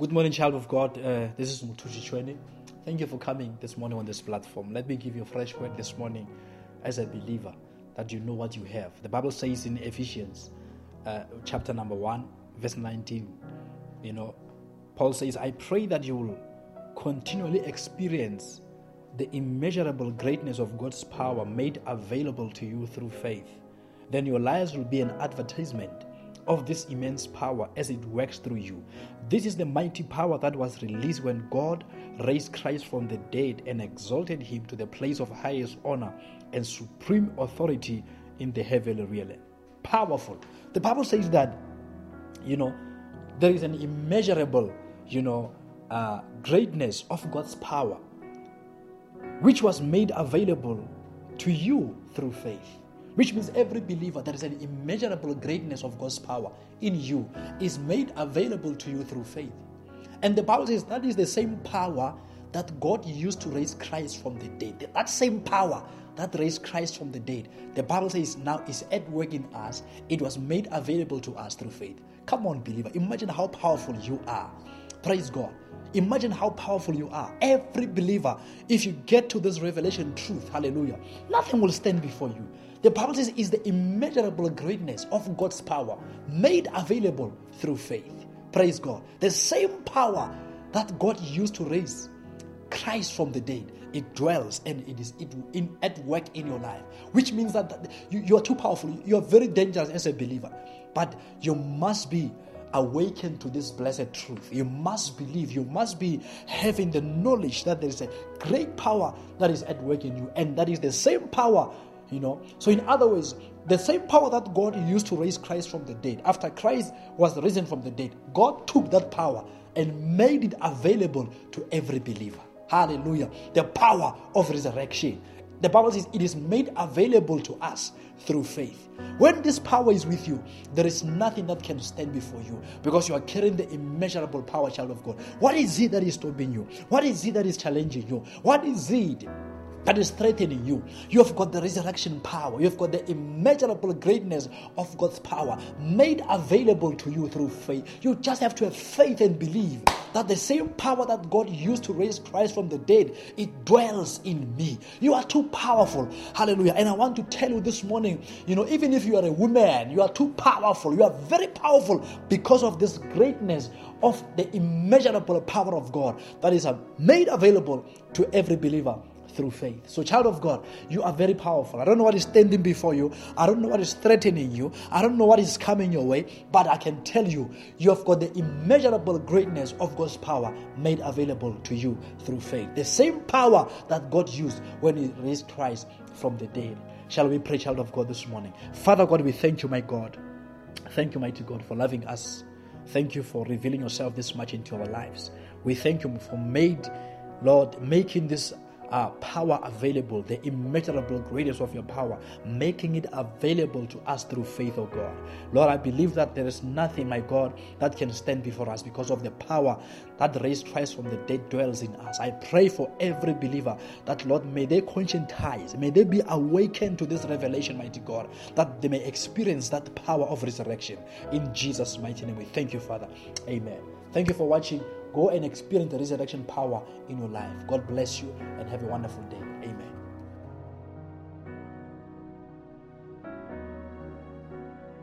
Good morning, child of God. Uh, this is Mothushi Chuene. Thank you for coming this morning on this platform. Let me give you a fresh word this morning as a believer that you know what you have. The Bible says in Ephesians uh, chapter number 1, verse 19, you know, Paul says, I pray that you will continually experience the immeasurable greatness of God's power made available to you through faith. Then your lives will be an advertisement of this immense power as it works through you. This is the mighty power that was released when God raised Christ from the dead and exalted him to the place of highest honor and supreme authority in the heavenly realm. Powerful. The Bible says that, you know, there is an immeasurable, you know, uh, greatness of God's power, which was made available to you through faith. Which means every believer, there is an immeasurable greatness of God's power in you, is made available to you through faith. And the Bible says that is the same power that God used to raise Christ from the dead. That same power that raised Christ from the dead, the Bible says now is at work in us. It was made available to us through faith. Come on, believer. Imagine how powerful you are. Praise God. Imagine how powerful you are. Every believer, if you get to this revelation truth, hallelujah, nothing will stand before you. The Bible says is the immeasurable greatness of God's power made available through faith. Praise God. The same power that God used to raise Christ from the dead, it dwells and it is it at work in your life. Which means that, you are too powerful. You are very dangerous as a believer. But you must be awakened to this blessed truth. You must believe, you must be having the knowledge that there is a great power that is at work in you, and that is the same power you know, so in other words, the same power that God used to raise Christ from the dead, after Christ was risen from the dead, God took that power and made it available to every believer. Hallelujah. The power of resurrection. The Bible says it is made available to us through faith. When this power is with you, there is nothing that can stand before you because you are carrying the immeasurable power, child of God. What is it that is stopping you? What is it that is challenging you? What is it that is threatening you. You have got the resurrection power. You have got the immeasurable greatness of God's power made available to you through faith. You just have to have faith and believe that the same power that God used to raise Christ from the dead, it dwells in me. You are too powerful. Hallelujah. And I want to tell you this morning, you know, even if you are a woman, you are too powerful. You are very powerful because of this greatness of the immeasurable power of God that is uh, made available to every believer through faith. So, child of God, you are very powerful. I don't know what is standing before you, I don't know what is threatening you, I don't know what is coming your way, but I can tell you, you have got the immeasurable greatness of God's power made available to you through faith. The same power that God used when He raised Christ from the dead. Shall we pray, child of God, this morning? Father God, we thank you, my God. Thank you, mighty God, for loving us. Thank you for revealing yourself this much into our lives. We thank you for made, Lord, making this uh, power available, the immeasurable greatness of your power, making it available to us through faith, of God. Lord, I believe that there is nothing, my God, that can stand before us because of the power that raised Christ from the dead dwells in us. I pray for every believer that, Lord, may they conscientize, may they be awakened to this revelation, mighty God, that they may experience that power of resurrection. In Jesus' mighty name, we thank you, Father. Amen. Thank you for watching. Go and experience the resurrection power in your life. God bless you and have a wonderful day.